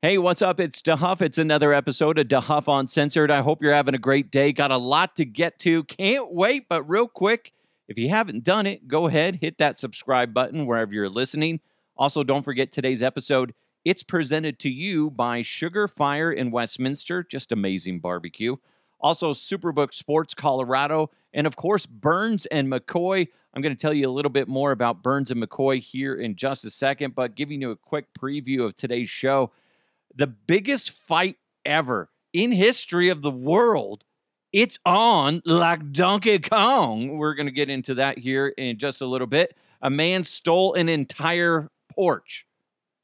Hey, what's up? It's DeHuff. It's another episode of DeHuff Uncensored. I hope you're having a great day. Got a lot to get to. Can't wait, but real quick, if you haven't done it, go ahead, hit that subscribe button wherever you're listening. Also, don't forget today's episode. It's presented to you by Sugar Fire in Westminster, just amazing barbecue. Also, Superbook Sports Colorado, and of course, Burns and McCoy. I'm going to tell you a little bit more about Burns and McCoy here in just a second, but giving you a quick preview of today's show the biggest fight ever in history of the world. It's on like Donkey Kong. We're going to get into that here in just a little bit. A man stole an entire porch.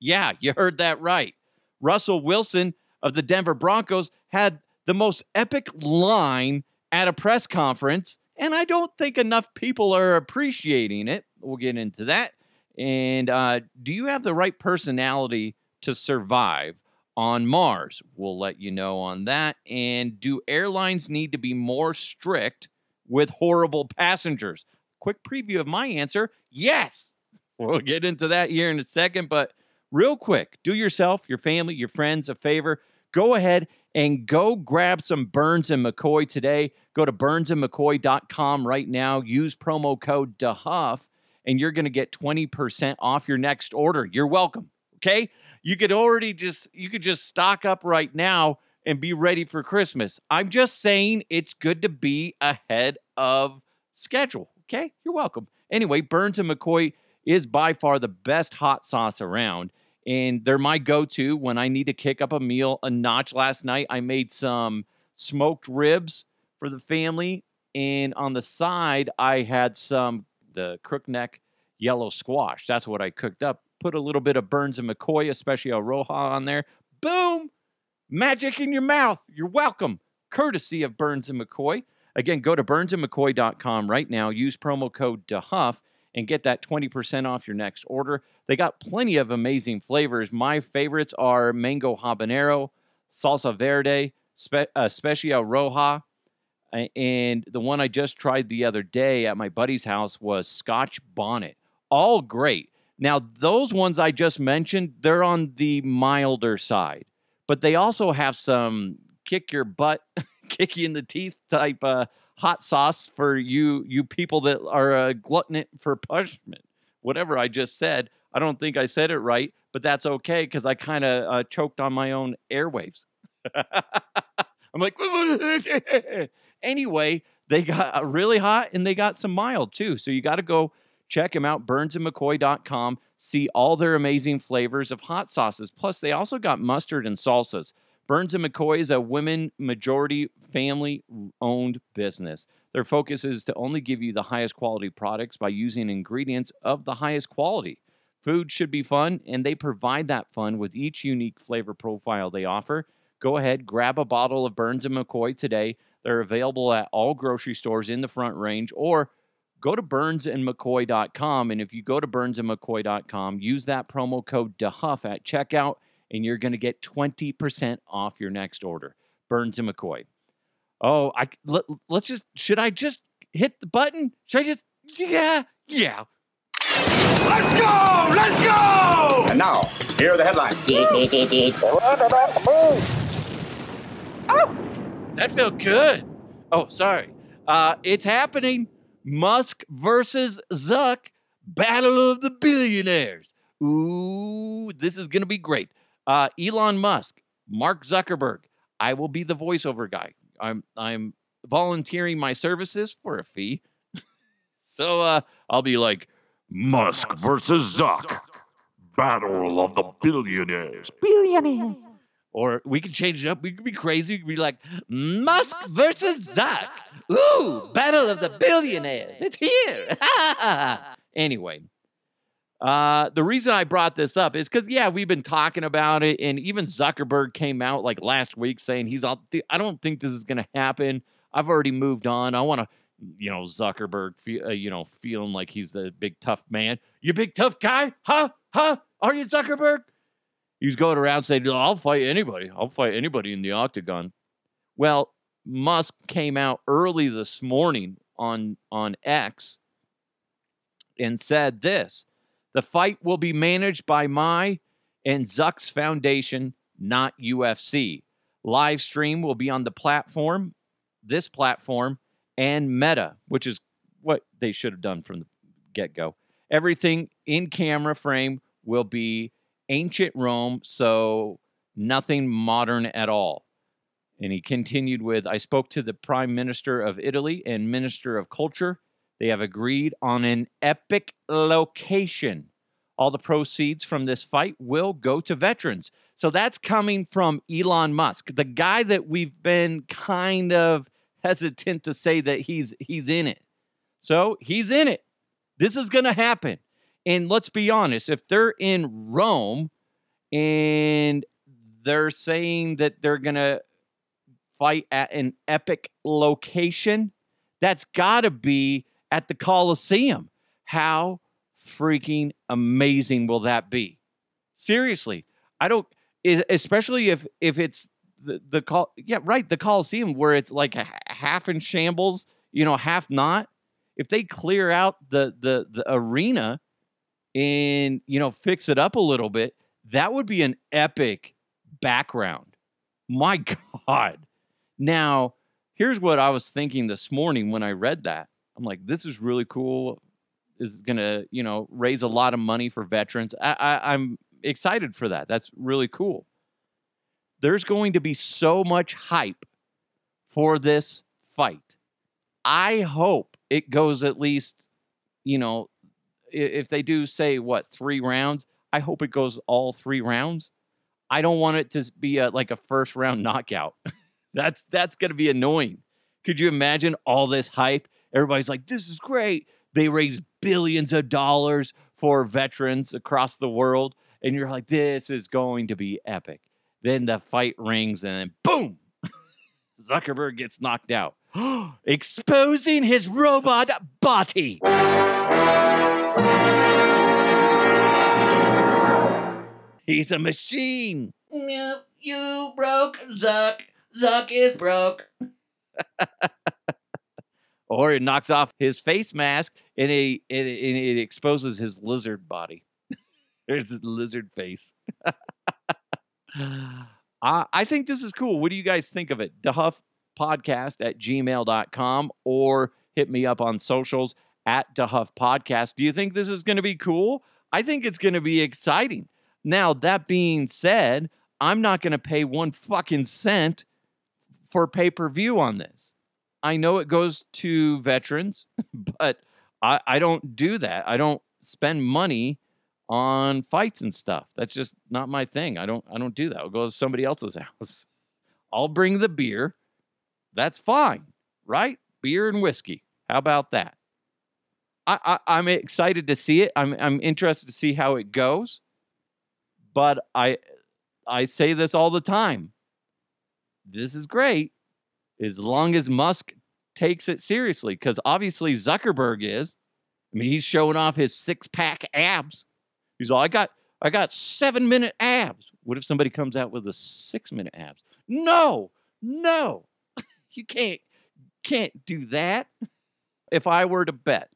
Yeah, you heard that right. Russell Wilson of the Denver Broncos had the most epic line at a press conference, and I don't think enough people are appreciating it. We'll get into that. And uh, do you have the right personality to survive? On Mars. We'll let you know on that. And do airlines need to be more strict with horrible passengers? Quick preview of my answer yes. We'll get into that here in a second. But real quick, do yourself, your family, your friends a favor. Go ahead and go grab some Burns and McCoy today. Go to burnsandmccoy.com right now. Use promo code DeHuff, and you're going to get 20% off your next order. You're welcome. Okay you could already just you could just stock up right now and be ready for Christmas. I'm just saying it's good to be ahead of schedule. Okay, you're welcome. Anyway, Burns and McCoy is by far the best hot sauce around. And they're my go to when I need to kick up a meal a notch. Last night, I made some smoked ribs for the family. And on the side, I had some, the crookneck yellow squash. That's what I cooked up put a little bit of Burns and McCoy, especially a Roja on there. Boom! Magic in your mouth. You're welcome. Courtesy of Burns and McCoy. Again, go to burnsandmccoy.com right now. Use promo code DeHuff and get that 20% off your next order. They got plenty of amazing flavors. My favorites are mango habanero, salsa verde, spe- uh, roja, and the one I just tried the other day at my buddy's house was Scotch bonnet. All great. Now, those ones I just mentioned, they're on the milder side, but they also have some kick your butt, kick you in the teeth type uh, hot sauce for you you people that are uh, glutton for punishment. Whatever I just said, I don't think I said it right, but that's okay because I kind of uh, choked on my own airwaves. I'm like, anyway, they got really hot and they got some mild too. So you got to go Check them out, burnsandmccoy.com. See all their amazing flavors of hot sauces. Plus, they also got mustard and salsas. Burns and McCoy is a women majority family owned business. Their focus is to only give you the highest quality products by using ingredients of the highest quality. Food should be fun, and they provide that fun with each unique flavor profile they offer. Go ahead, grab a bottle of Burns and McCoy today. They're available at all grocery stores in the front range or go to burnsandmccoy.com. And if you go to burnsandmccoy.com, use that promo code DeHuff at checkout, and you're going to get 20% off your next order. Burns and McCoy. Oh, I let, let's just should I just hit the button? Should I just yeah, yeah. Let's go! Let's go! And now, here are the headlines. oh, that felt good. Oh, sorry. Uh, it's happening. Musk versus Zuck, Battle of the Billionaires. Ooh, this is going to be great. Uh, Elon Musk, Mark Zuckerberg. I will be the voiceover guy. I'm I'm volunteering my services for a fee. so uh, I'll be like Musk versus Zuck, Battle of the Billionaires. Billionaires. Or we can change it up. We could be crazy. We could be like Musk versus Zuck. Ooh, Battle of the Billionaires. It's here. anyway, uh, the reason I brought this up is because, yeah, we've been talking about it. And even Zuckerberg came out like last week saying he's all, I don't think this is going to happen. I've already moved on. I want to, you know, Zuckerberg, uh, you know, feeling like he's the big tough man. You big tough guy? Huh? Huh? Are you Zuckerberg? He's going around saying, I'll fight anybody. I'll fight anybody in the octagon. Well, Musk came out early this morning on, on X and said this the fight will be managed by my and Zuck's foundation, not UFC. Live stream will be on the platform, this platform, and Meta, which is what they should have done from the get go. Everything in camera frame will be ancient Rome, so nothing modern at all. And he continued with I spoke to the Prime Minister of Italy and Minister of Culture. They have agreed on an epic location. All the proceeds from this fight will go to veterans. So that's coming from Elon Musk, the guy that we've been kind of hesitant to say that he's he's in it. So he's in it. This is going to happen. And let's be honest, if they're in Rome and they're saying that they're going to fight at an epic location, that's got to be at the Colosseum. How freaking amazing will that be? Seriously, I don't is especially if if it's the the call yeah right the Coliseum where it's like half in shambles, you know, half not. If they clear out the the the arena and you know fix it up a little bit, that would be an epic background. My God. Now, here's what I was thinking this morning when I read that. I'm like, this is really cool. This is gonna, you know, raise a lot of money for veterans. I, I, I'm excited for that. That's really cool. There's going to be so much hype for this fight. I hope it goes at least, you know, if they do say what three rounds, I hope it goes all three rounds. I don't want it to be a, like a first round knockout. that's that's going to be annoying. Could you imagine all this hype? Everybody's like, "This is great." They raise billions of dollars for veterans across the world, and you're like, "This is going to be epic." Then the fight rings, and then boom, Zuckerberg gets knocked out, exposing his robot body. He's a machine. No, you broke, Zuck. Zuck is broke. Or it knocks off his face mask and, and it, it exposes his lizard body. There's his lizard face. I, uh, I think this is cool. What do you guys think of it? DeHuff podcast at gmail.com or hit me up on socials at DeHuff Podcast. Do you think this is going to be cool? I think it's going to be exciting. Now, that being said, I'm not going to pay one fucking cent for pay per view on this. I know it goes to veterans, but I, I don't do that. I don't spend money on fights and stuff. That's just not my thing. I don't I don't do that. I'll go to somebody else's house. I'll bring the beer. That's fine, right? Beer and whiskey. How about that? I, I I'm excited to see it. I'm I'm interested to see how it goes. But I I say this all the time. This is great as long as Musk takes it seriously, because obviously Zuckerberg is. I mean, he's showing off his six pack abs. He's all, I got, I got seven minute abs. What if somebody comes out with a six minute abs? No, no, you can't, can't do that. If I were to bet,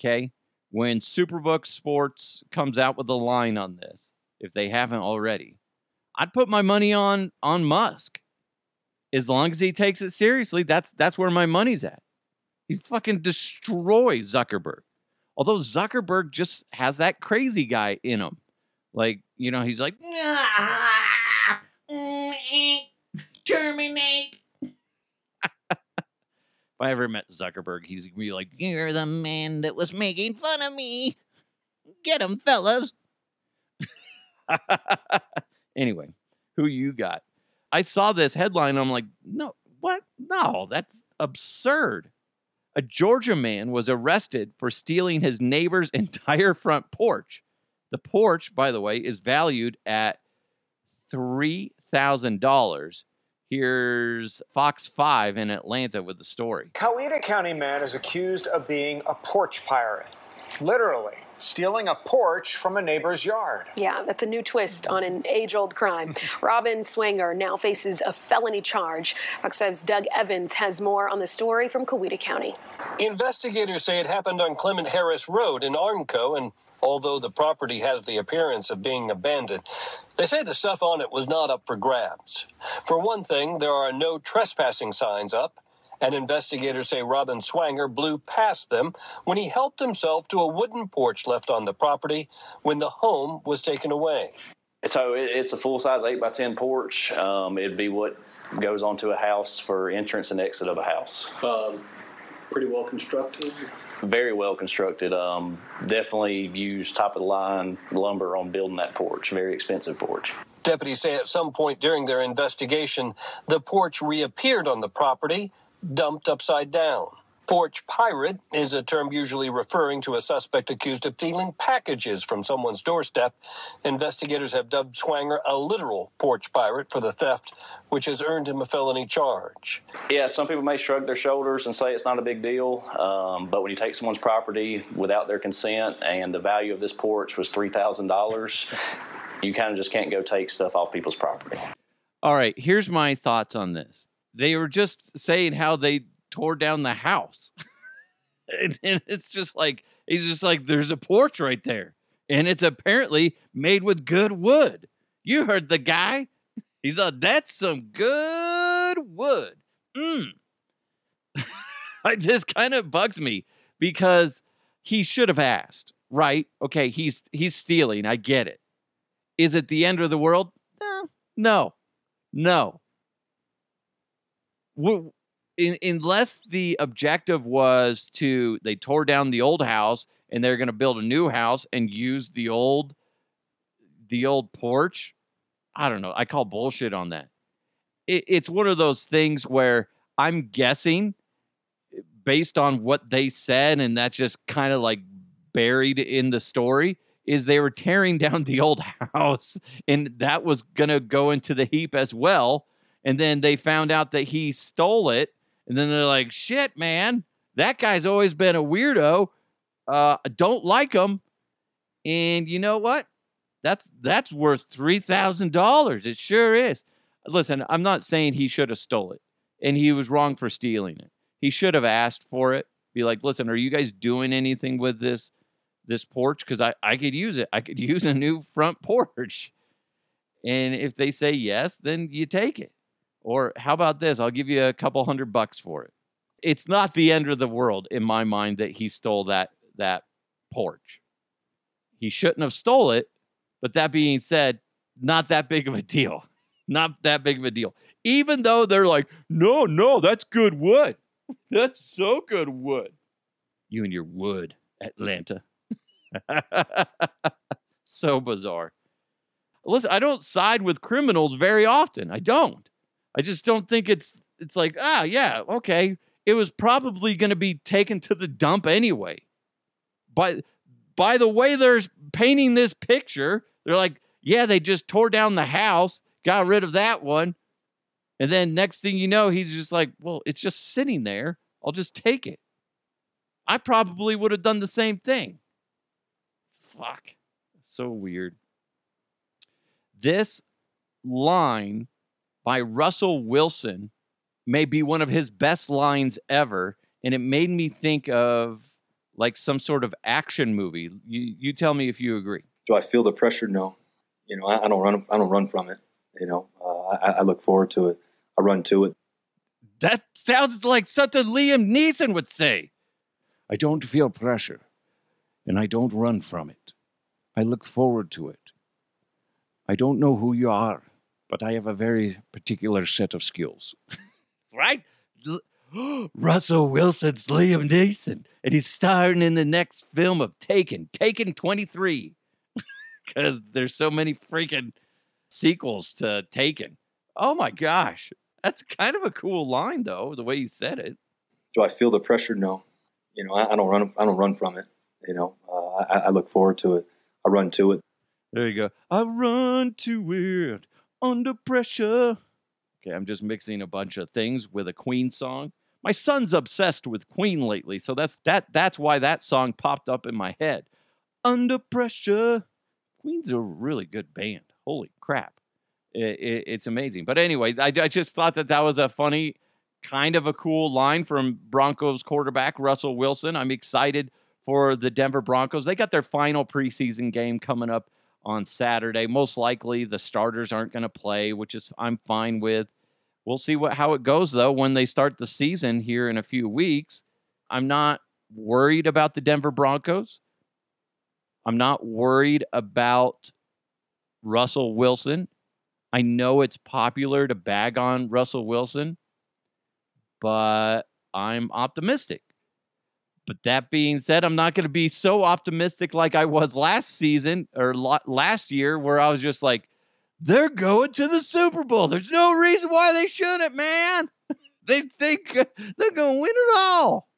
okay, when Superbook Sports comes out with a line on this, if they haven't already, I'd put my money on on Musk as long as he takes it seriously, that's that's where my money's at. He fucking destroys Zuckerberg. Although Zuckerberg just has that crazy guy in him. Like, you know, he's like, Terminate. if I ever met Zuckerberg, he's gonna be like, You're the man that was making fun of me. Get him, fellas. anyway, who you got? I saw this headline. I'm like, no, what? No, that's absurd. A Georgia man was arrested for stealing his neighbor's entire front porch. The porch, by the way, is valued at $3,000. Here's Fox 5 in Atlanta with the story. Coweta County man is accused of being a porch pirate. Literally stealing a porch from a neighbor's yard. Yeah, that's a new twist on an age old crime. Robin Swanger now faces a felony charge. Fox 5's Doug Evans has more on the story from Coweta County. Investigators say it happened on Clement Harris Road in Armco, and although the property has the appearance of being abandoned, they say the stuff on it was not up for grabs. For one thing, there are no trespassing signs up, and investigators say Robin Swanger blew past them when he helped himself to a wooden porch left on the property when the home was taken away. So it's a full size eight by ten porch. Um, it'd be what goes onto a house for entrance and exit of a house. Um, pretty well constructed. Very well constructed. Um, definitely used top of the line lumber on building that porch. Very expensive porch. Deputies say at some point during their investigation, the porch reappeared on the property, dumped upside down. Porch pirate is a term usually referring to a suspect accused of stealing packages from someone's doorstep. Investigators have dubbed Swanger a literal porch pirate for the theft, which has earned him a felony charge. Yeah, some people may shrug their shoulders and say it's not a big deal, um, but when you take someone's property without their consent and the value of this porch was $3,000, you kind of just can't go take stuff off people's property. All right, here's my thoughts on this. They were just saying how they tore down the house. and, it's just like, he's just like, there's a porch right there. And it's apparently made with good wood. You heard the guy. He's like, that's some good wood. Mm. just kind of bugs me because he should have asked, right? Okay, he's he's stealing. I get it. Is it the end of the world? No, no, no. In, unless the objective was to they tore down the old house and they're going to build a new house and use the old the old porch i don't know i call bullshit on that. It, it's one of those things where i'm guessing eh, based on what they said and that's just kind of like buried in the story is they were tearing down the old house and that was going to go into the heap as well and then they found out that he stole it and then they're like shit man that guy's always been a weirdo. Uh I don't like him. And you know what? That's that's worth $3000 it sure is. Listen i'm not saying he should have stole it and he was wrong for stealing it. He should have asked for it. Be like listen are you guys doing anything with this this porch? Because I, I could use it. I could use a new front porch. And if they say yes then you take it or how about this? I'll give you a couple hundred bucks for it. It's not the end of the world in my mind that he stole that that porch. He shouldn't have stole it but that being said not that big of a deal. Not that big of a deal. Even though they're like no no that's good wood. That's so good wood. You and your wood atlanta. So bizarre. Listen i don't side with criminals very often. I don't i just don't think it's it's like ah yeah okay. It was probably going to be taken to the dump anyway. But by the way they're painting this picture they're like yeah they just tore down the house got rid of that one. And then next thing you know he's just like well it's just sitting there. I'll just take it. I probably would have done the same thing. Fuck. So weird. This line by Russell Wilson may be one of his best lines ever. And it made me think of like some sort of action movie. You, you tell me if you agree. Do I feel the pressure? No. You know, I, I don't run. I don't run from it. You know, uh, I, I look forward to it. I run to it. That sounds like something Liam Neeson would say. I don't feel pressure, and I don't run from it. I look forward to it. I don't know who you are, but I have a very particular set of skills. right? Russell Wilson's Liam Neeson, and he's starring in the next film of Taken, Taken 23. Because there's so many freaking sequels to Taken. Oh my gosh. That's kind of a cool line, though, the way you said it. Do I feel the pressure? No. You know, I, I don't run. I don't run from it. You know, uh, I, I look forward to it. I run to it. There you go. I run to it under pressure. Okay, I'm just mixing a bunch of things with a Queen song. My son's obsessed with Queen lately, so that's that that's why that song popped up in my head. Under pressure. Queen's a really good band. Holy crap. It, it, it's amazing. But anyway, I, I just thought that that was a funny, kind of a cool line from Broncos quarterback Russell Wilson. I'm excited for the Denver Broncos. They got their final preseason game coming up on Saturday. Most likely the starters aren't going to play, which is I'm fine with. We'll see what how it goes though when they start the season here in a few weeks. I'm not worried about the Denver Broncos. I'm not worried about Russell Wilson. I know it's popular to bag on Russell Wilson, but I'm optimistic. But that being said, I'm not going to be so optimistic like I was last season or lo- last year, where I was just like, they're going to the Super Bowl. There's no reason why they shouldn't, man. they think they're going to win it all.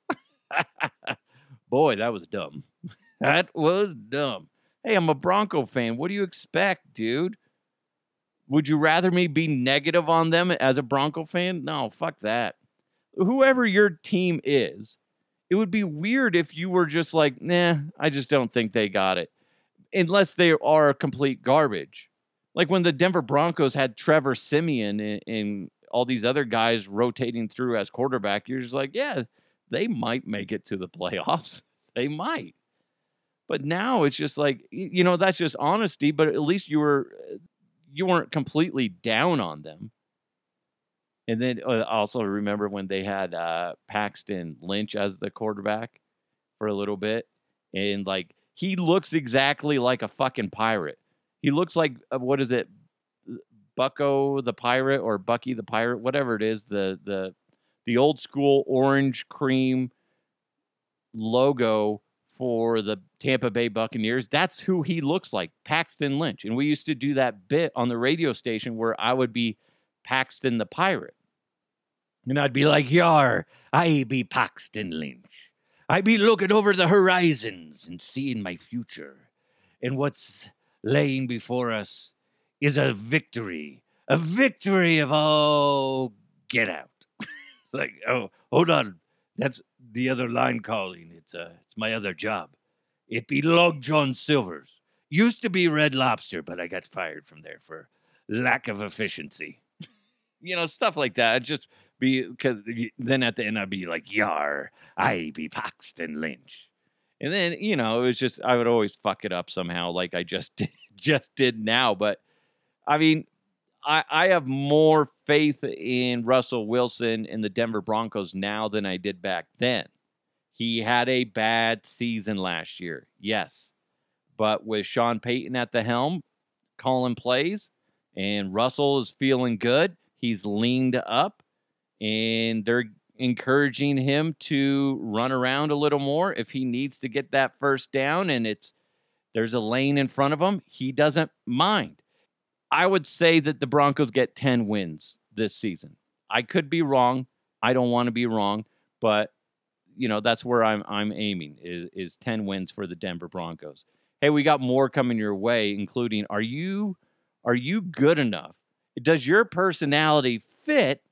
Boy, that was dumb. That was dumb. Hey, I'm a Bronco fan. What do you expect, dude? Would you rather me be negative on them as a Bronco fan? No, fuck that. Whoever your team is, it would be weird if you were just like, nah, I just don't think they got it. Unless they are complete garbage. Like when the Denver Broncos had Trevor Siemian and, and all these other guys rotating through as quarterback, you're just like, yeah, they might make it to the playoffs. They might. But now it's just like, you know, that's just honesty, but at least you were uh, you weren't completely down on them. And then uh, also remember when they had uh, Paxton Lynch as the quarterback for a little bit, and like he looks exactly like a fucking pirate. He looks like uh, what is it, Bucko the pirate or Bucky the pirate, whatever it is. The the the old school orange cream logo for the Tampa Bay Buccaneers. That's who he looks like, Paxton Lynch. And we used to do that bit on the radio station where I would be Paxton the pirate. And I'd be like, Yar, I be Paxton Lynch. I be looking over the horizons and seeing my future. And what's laying before us is a victory. A victory of oh get out. like, oh, hold on. That's the other line calling. It's uh it's my other job. It be Long John Silver's. Used to be Red Lobster, but I got fired from there for lack of efficiency. You know, stuff like that. I'd just be because then at the end I'd be like, "Yar, I be Paxton Lynch," and then you know it was just I would always fuck it up somehow, like I just did, just did now. But I mean, I I have more faith in Russell Wilson and the Denver Broncos now than I did back then. He had a bad season last year, yes. But with Sean Payton at the helm, calling plays, and Russell is feeling good, he's leaned up, and they're encouraging him to run around a little more if he needs to get that first down and it's there's a lane in front of him, he doesn't mind. I would say that the Broncos get 10 wins this season. I could be wrong. I don't want to be wrong, but you know that's where I'm I'm aiming is is 10 wins for the Denver Broncos. Hey, we got more coming your way including are you are you good enough? Does your personality fit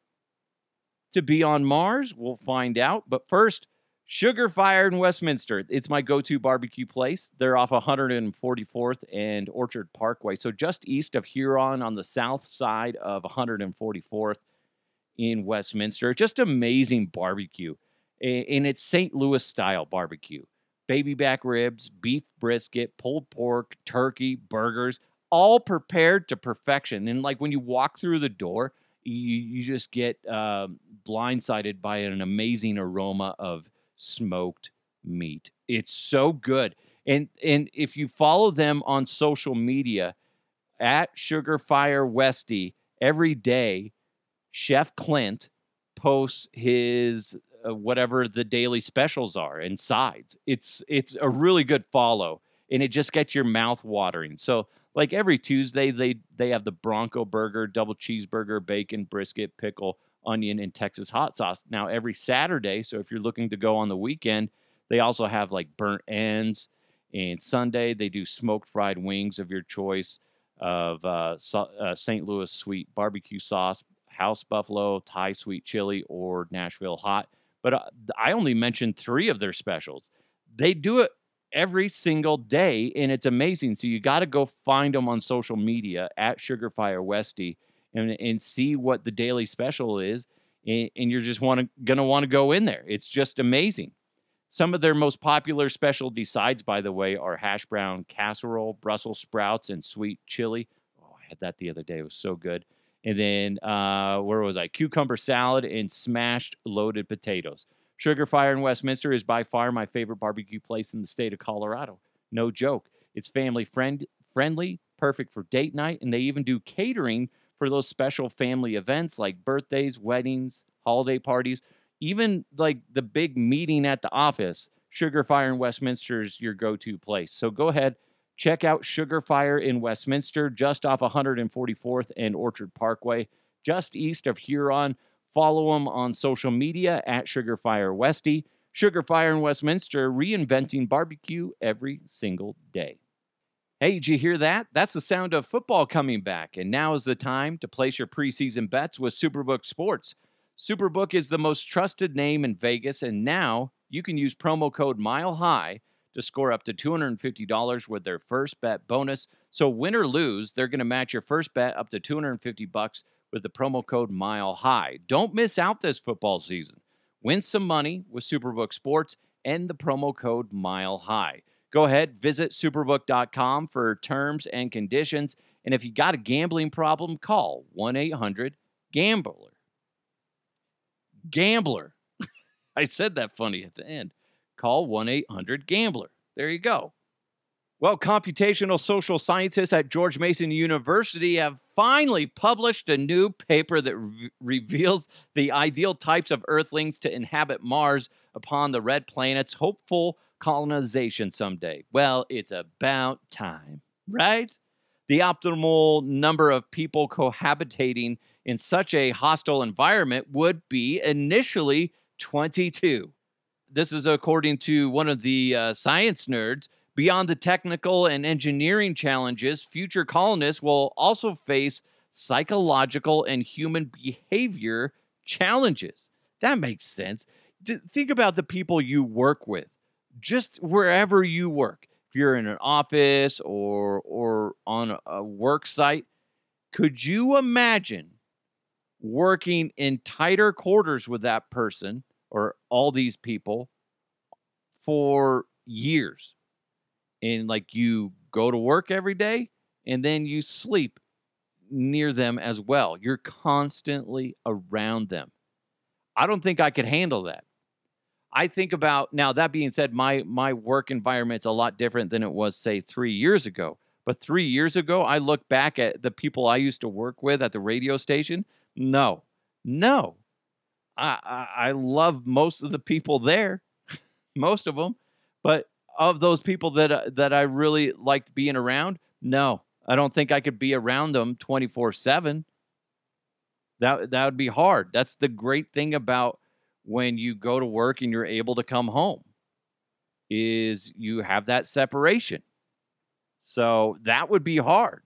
to be on Mars? We'll find out. But first, Sugar Fire in Westminster. It's my go-to barbecue place. They're off 144th and Orchard Parkway. So just east of Huron on the south side of 144th in Westminster. Just amazing barbecue and it's St. Louis style barbecue. Baby back ribs, beef brisket, pulled pork, turkey, burgers, all prepared to perfection. And like when you walk through the door, you, you just get uh, blindsided by an amazing aroma of smoked meat. It's so good. And and if you follow them on social media at Sugar Fire Westy every day, Chef Clint posts his uh, whatever the daily specials are and sides. It's it's a really good follow, and it just gets your mouth watering. So like every Tuesday, they they have the Bronco Burger, double cheeseburger, bacon, brisket, pickle, onion, and Texas hot sauce. Now every Saturday, so if you're looking to go on the weekend, they also have like burnt ends. And Sunday they do smoked fried wings of your choice of uh, so, uh, St. Louis sweet barbecue sauce, house buffalo, Thai sweet chili, or Nashville hot but uh, I only mentioned three of their specials. They do it every single day, and it's amazing. So you got to go find them on social media at Sugarfire Westy and and see what the daily special is, and, and you're just want to gonna want to go in there. It's just amazing. Some of their most popular specialty sides, by the way, are hash brown casserole, Brussels sprouts, and sweet chili. Oh, I had that the other day. It was so good. And then uh, where was I? Cucumber salad and smashed loaded potatoes. Sugar Fire in Westminster is by far my favorite barbecue place in the state of Colorado. No joke. It's family friend friendly, perfect for date night, and they even do catering for those special family events like birthdays, weddings, holiday parties even like the big meeting at the office, Sugar Fire in Westminster is your go to place. So go ahead, check out Sugar Fire in Westminster, just off 144th and Orchard Parkway, just east of Huron. Follow them on social media at Sugar Fire Westy. Sugar Fire in Westminster, reinventing barbecue every single day. Hey, did you hear that? That's the sound of football coming back. And now is the time to place your preseason bets with Superbook Sports. Superbook is the most trusted name in Vegas, and now you can use promo code Mile High to score up to $250 with their first bet bonus. So win or lose, they're going to match your first bet up to 250 bucks with the promo code Mile High. Don't miss out this football season. Win some money with Superbook Sports and the promo code Mile High. Go ahead, visit superbook.com for terms and conditions. And if you got a gambling problem, call 1 800 Gambler. Gambler. I said that funny at the end. Call 1 800 Gambler. There you go. Well, computational social scientists at George Mason University have finally published a new paper that re- reveals the ideal types of Earthlings to inhabit Mars upon the red planet's hopeful colonization someday. Well, it's about time, right? The optimal number of people cohabitating in such a hostile environment would be initially 22. This is according to one of the uh, science nerds. Beyond the technical and engineering challenges, future colonists will also face psychological and human behavior challenges. That makes sense. D- think about the people you work with, just wherever you work. If you're in an office or or on a work site, could you imagine working in tighter quarters with that person or all these people for years. And like you go to work every day and then you sleep near them as well. You're constantly around them. I don't think I could handle that. I think about now that being said my my work environment's a lot different than it was say 3 years ago. But 3 years ago I look back at the people I used to work with at the radio station no, no. I, I, I love most of the people there, most of them, but of those people that uh, that I really liked being around, no, I don't think I could be around them twenty four seven. That that would be hard. That's the great thing about when you go to work and you're able to come home is you have that separation. So that would be hard.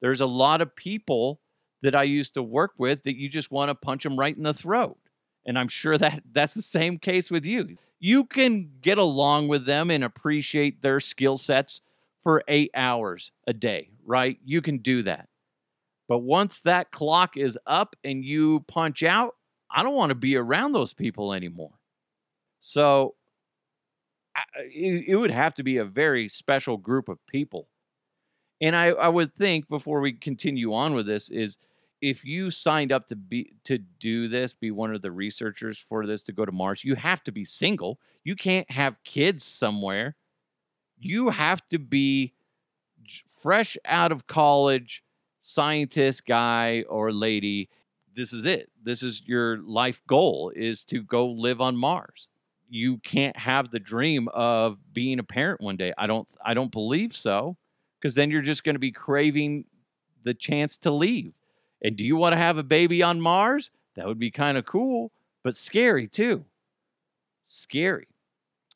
There's a lot of people that I used to work with that you just want to punch them right in the throat. And I'm sure that that's the same case with you. You can get along with them and appreciate their skill sets for eight hours a day, right? You can do that. But once that clock is up and you punch out, I don't want to be around those people anymore. So it would have to be a very special group of people and I, I would think before we continue on with this is if you signed up to be to do this, be one of the researchers for this to go to Mars, you have to be single. You can't have kids somewhere. You have to be fresh out of college, scientist guy or lady. This is it. This is your life goal is to go live on Mars. You can't have the dream of being a parent one day. I don't I don't believe so because then you're just going to be craving the chance to leave. And do you want to have a baby on Mars? That would be kind of cool, but scary too. Scary.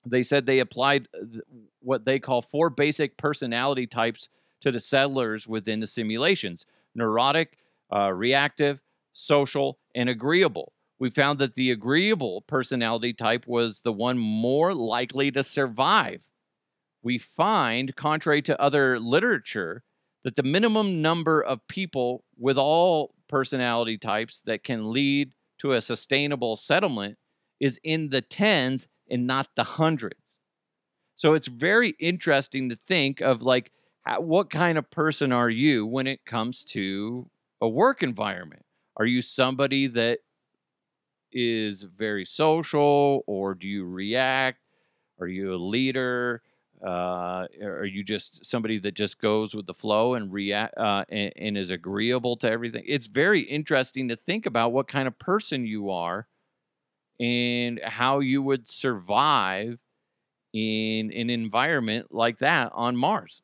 They said they applied uh, what they call four basic personality types to the settlers within the simulations neurotic, uh, reactive, social, and agreeable. We found that the agreeable personality type was the one more likely to survive. We find, contrary to other literature, that the minimum number of people with all personality types that can lead to a sustainable settlement is in the tens and not the hundreds. So it's very interesting to think of like what kind of person are you when it comes to a work environment? Are you somebody that is very social or do you react? Are you a leader? Uh, are you just somebody that just goes with the flow and react uh, and, and is agreeable to everything? It's very interesting to think about what kind of person you are and how you would survive in an environment like that on Mars.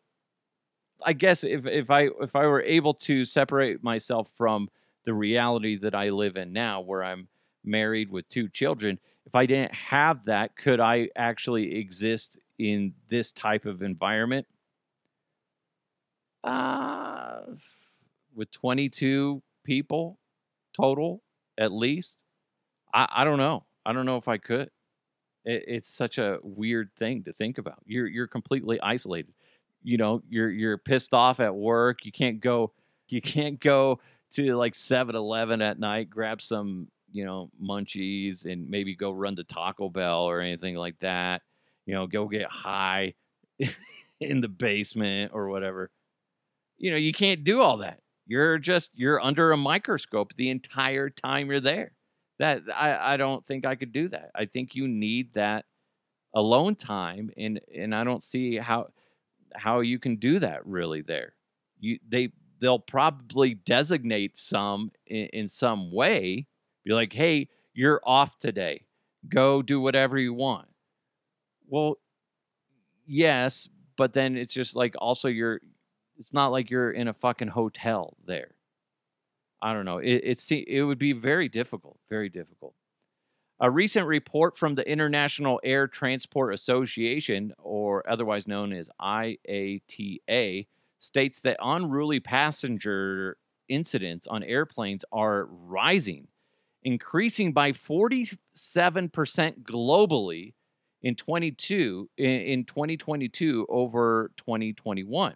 I guess if if I if I were able to separate myself from the reality that I live in now, where I'm married with two children, if I didn't have that, could I actually exist in this type of environment? Uh, with 22 people total, at least, I, I don't know. I don't know if I could. It, it's such a weird thing to think about. You're you're completely isolated. You know, you're you're pissed off at work. You can't go. You can't go to like 7-Eleven at night, grab some you know munchies, and maybe go run to Taco Bell or anything like that. You know, go get high in the basement or whatever. You know, you can't do all that. You're just you're under a microscope the entire time you're there that I, I don't think I could do that. I think you need that alone time and and I don't see how how you can do that really there. You they they'll probably designate some in, in some way. Be like, hey, you're off today. Go do whatever you want. Well, yes, but then it's just like also you're it's not like you're in a fucking hotel there. I don't know. It, it's it would be very difficult, very difficult. A recent report from the International Air Transport Association, or otherwise known as IATA, states that unruly passenger incidents on airplanes are rising, increasing by 47% globally in 22 in 2022 over 2021.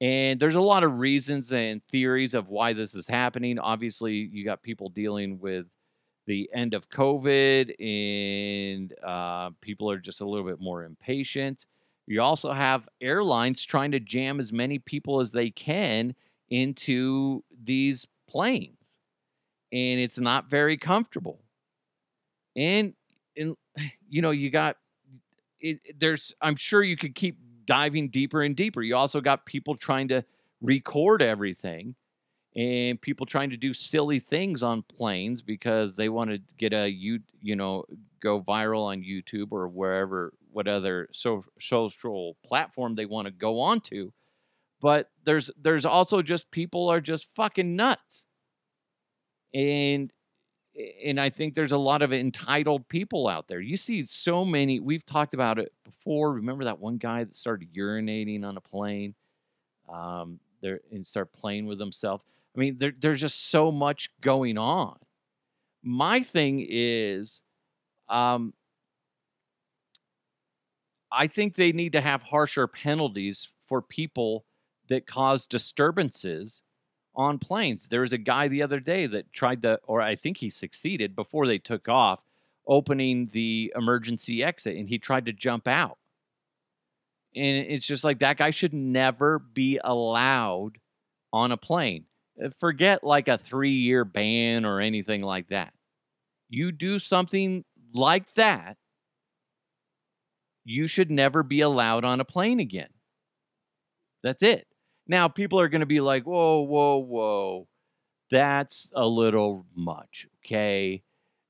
And there's a lot of reasons and theories of why this is happening. Obviously, you got people dealing with the end of COVID, and uh, people are just a little bit more impatient. You also have airlines trying to jam as many people as they can into these planes, and it's not very comfortable. And, and you know, you got it, there's, I'm sure you could keep diving deeper and deeper. You also got people trying to record everything and people trying to do silly things on planes because they want to get a you you know go viral on YouTube or wherever what other so, social platform they want to go on to. But there's there's also just people are just fucking nuts. And and I think there's a lot of entitled people out there. You see so many, we've talked about it before. Remember that one guy that started urinating on a plane um, there and start playing with himself? I mean, there, there's just so much going on. My thing is, um, I think they need to have harsher penalties for people that cause disturbances on planes. There was a guy the other day that tried to, or I think he succeeded before they took off, opening the emergency exit and he tried to jump out. And it's just like that guy should never be allowed on a plane. Uh, forget like a three year ban or anything like that. You do something like that, you should never be allowed on a plane again. That's it. Now, people are going to be like, whoa, whoa, whoa. That's a little much. Okay.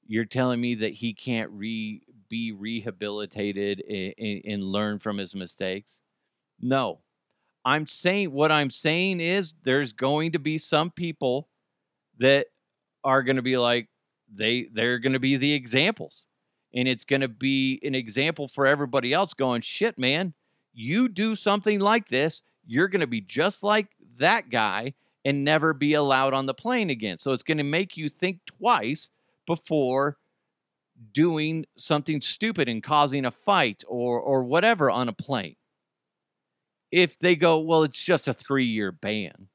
You're telling me that he can't re- be rehabilitated and, and, learn from his mistakes? No. I'm saying what I'm saying is there's going to be some people that are going to be like they they're going to be the examples and it's going to be an example for everybody else going shit man you do something like this you're going to be just like that guy and never be allowed on the plane again. So it's going to make you think twice before doing something stupid and causing a fight or or whatever on a plane. If they go, well, it's just a 3-year ban.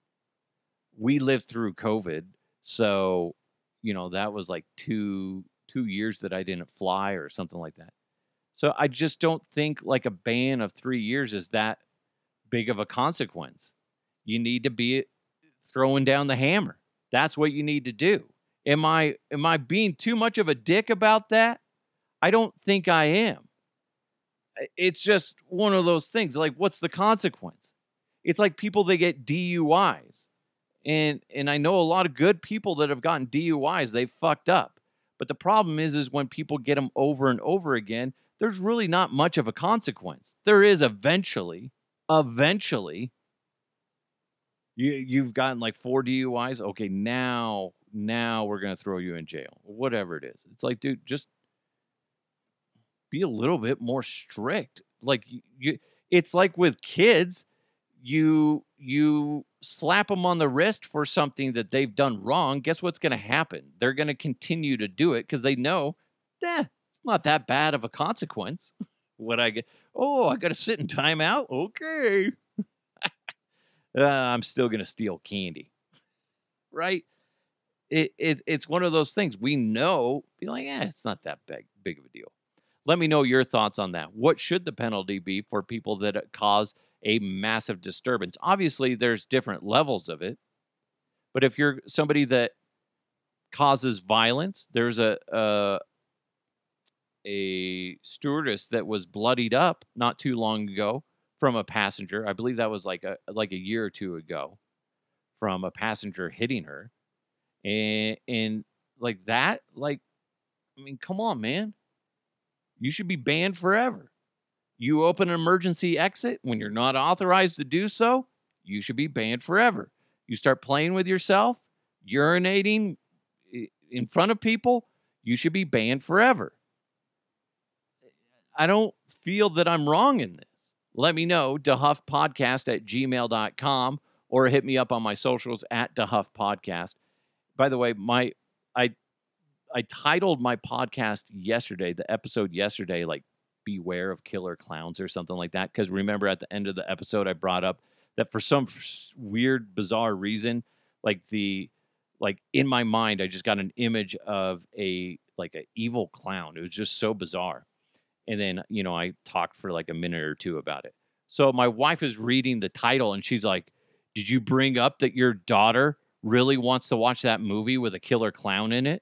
We lived through COVID, so you know, that was like 2 2 years that I didn't fly or something like that. So I just don't think like a ban of 3 years is that big of a consequence. You need to be throwing down the hammer. That's what you need to do. Am I am I being too much of a dick about that? I don't think I am. It's just one of those things. Like, what's the consequence? It's like people that get DUIs. And and I know a lot of good people that have gotten DUIs, they fucked up. But the problem is is when people get them over and over again, there's really not much of a consequence. There is eventually, eventually you you've gotten like four DUIs. Okay, now now we're gonna throw you in jail. Whatever it is. It's like, dude, just be a little bit more strict. Like you, it's like with kids, you you slap them on the wrist for something that they've done wrong. Guess what's gonna happen? They're gonna continue to do it because they know, eh, not that bad of a consequence. what I get? Oh, I got to sit in timeout. Okay uh, I'm still going to steal candy. Right? It, it, it's one of those things we know, be like, yeah, it's not that big, big of a deal. Let me know your thoughts on that. What should the penalty be for people that uh, cause a massive disturbance? Obviously, there's different levels of it. But if you're somebody that causes violence, there's a, a a stewardess that was bloodied up not too long ago from a passenger. I believe that was like a like a year or two ago from a passenger hitting her. And and like that, like I mean, come on, man. You should be banned forever. You open an emergency exit when you're not authorized to do so, you should be banned forever. You start playing with yourself, urinating in front of people, you should be banned forever. I don't feel that I'm wrong in this let me know, dehuffpodcast at gmail.com or hit me up on my socials at dehuff podcast. By the way, my I I titled my podcast yesterday, the episode yesterday, like beware of killer clowns or something like that. Because remember at the end of the episode, I brought up that for some weird, bizarre reason, like the like in my mind, I just got an image of a like an evil clown. It was just so bizarre. And then, you know, I talked for like a minute or two about it. So my wife is reading the title and she's like, Did you bring up that your daughter really wants to watch that movie with a killer clown in it?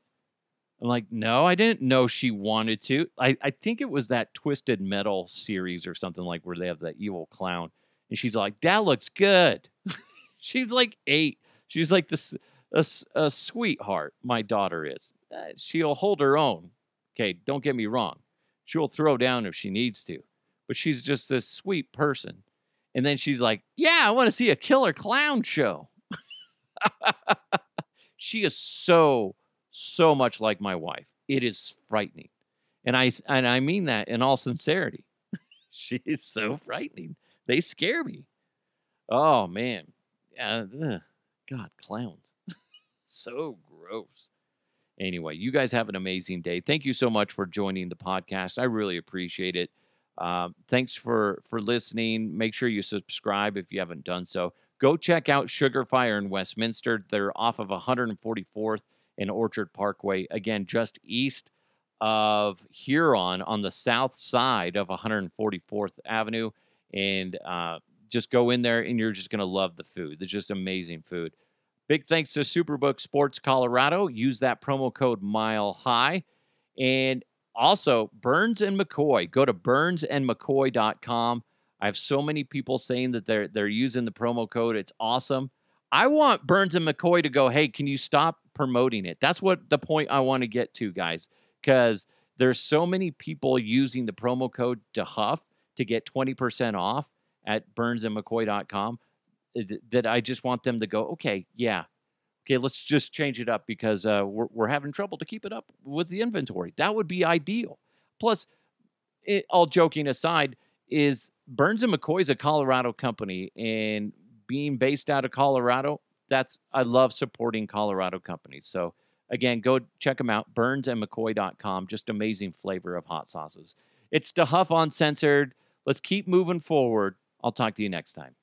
I'm like, No, I didn't know she wanted to. I, I think it was that Twisted Metal series or something like where they have that evil clown. And she's like, That looks good. she's like eight. She's like this a, a sweetheart. My daughter is. Uh, she'll hold her own. Okay, don't get me wrong. She'll throw down if she needs to, but she's just a sweet person. And then she's like, Yeah, I want to see a killer clown show. she is so, so much like my wife. It is frightening. And I and I mean that in all sincerity. she is so frightening. They scare me. Oh man. Uh, yeah. God, clowns. so gross. Anyway, you guys have an amazing day. Thank you so much for joining the podcast. I really appreciate it. Um, thanks for for listening. Make sure you subscribe if you haven't done so. Go check out Sugar Fire in Westminster. They're off of 144th and Orchard Parkway. Again, just east of Huron on the south side of 144th Avenue. And uh, just go in there and you're just going to love the food. It's just amazing food. Big thanks to Superbook Sports Colorado. Use that promo code Mile High. And also, Burns and McCoy. Go to burnsandmccoy.com. I have so many people saying that they're they're using the promo code. It's awesome. I want Burns and McCoy to go, hey, can you stop promoting it? That's what the point I want to get to, guys, because there's so many people using the promo code DeHuff to get 20% off at burnsandmccoy.com that I just want them to go, okay, yeah, okay, let's just change it up because uh, we're, we're having trouble to keep it up with the inventory. That would be ideal. Plus, it, all joking aside, is Burns and McCoy is a Colorado company, and being based out of Colorado, that's I love supporting Colorado companies. So again, go check them out. BurnsandMcCoy.com. Just amazing flavor of hot sauces. It's DeHuff Uncensored. Let's keep moving forward. I'll talk to you next time.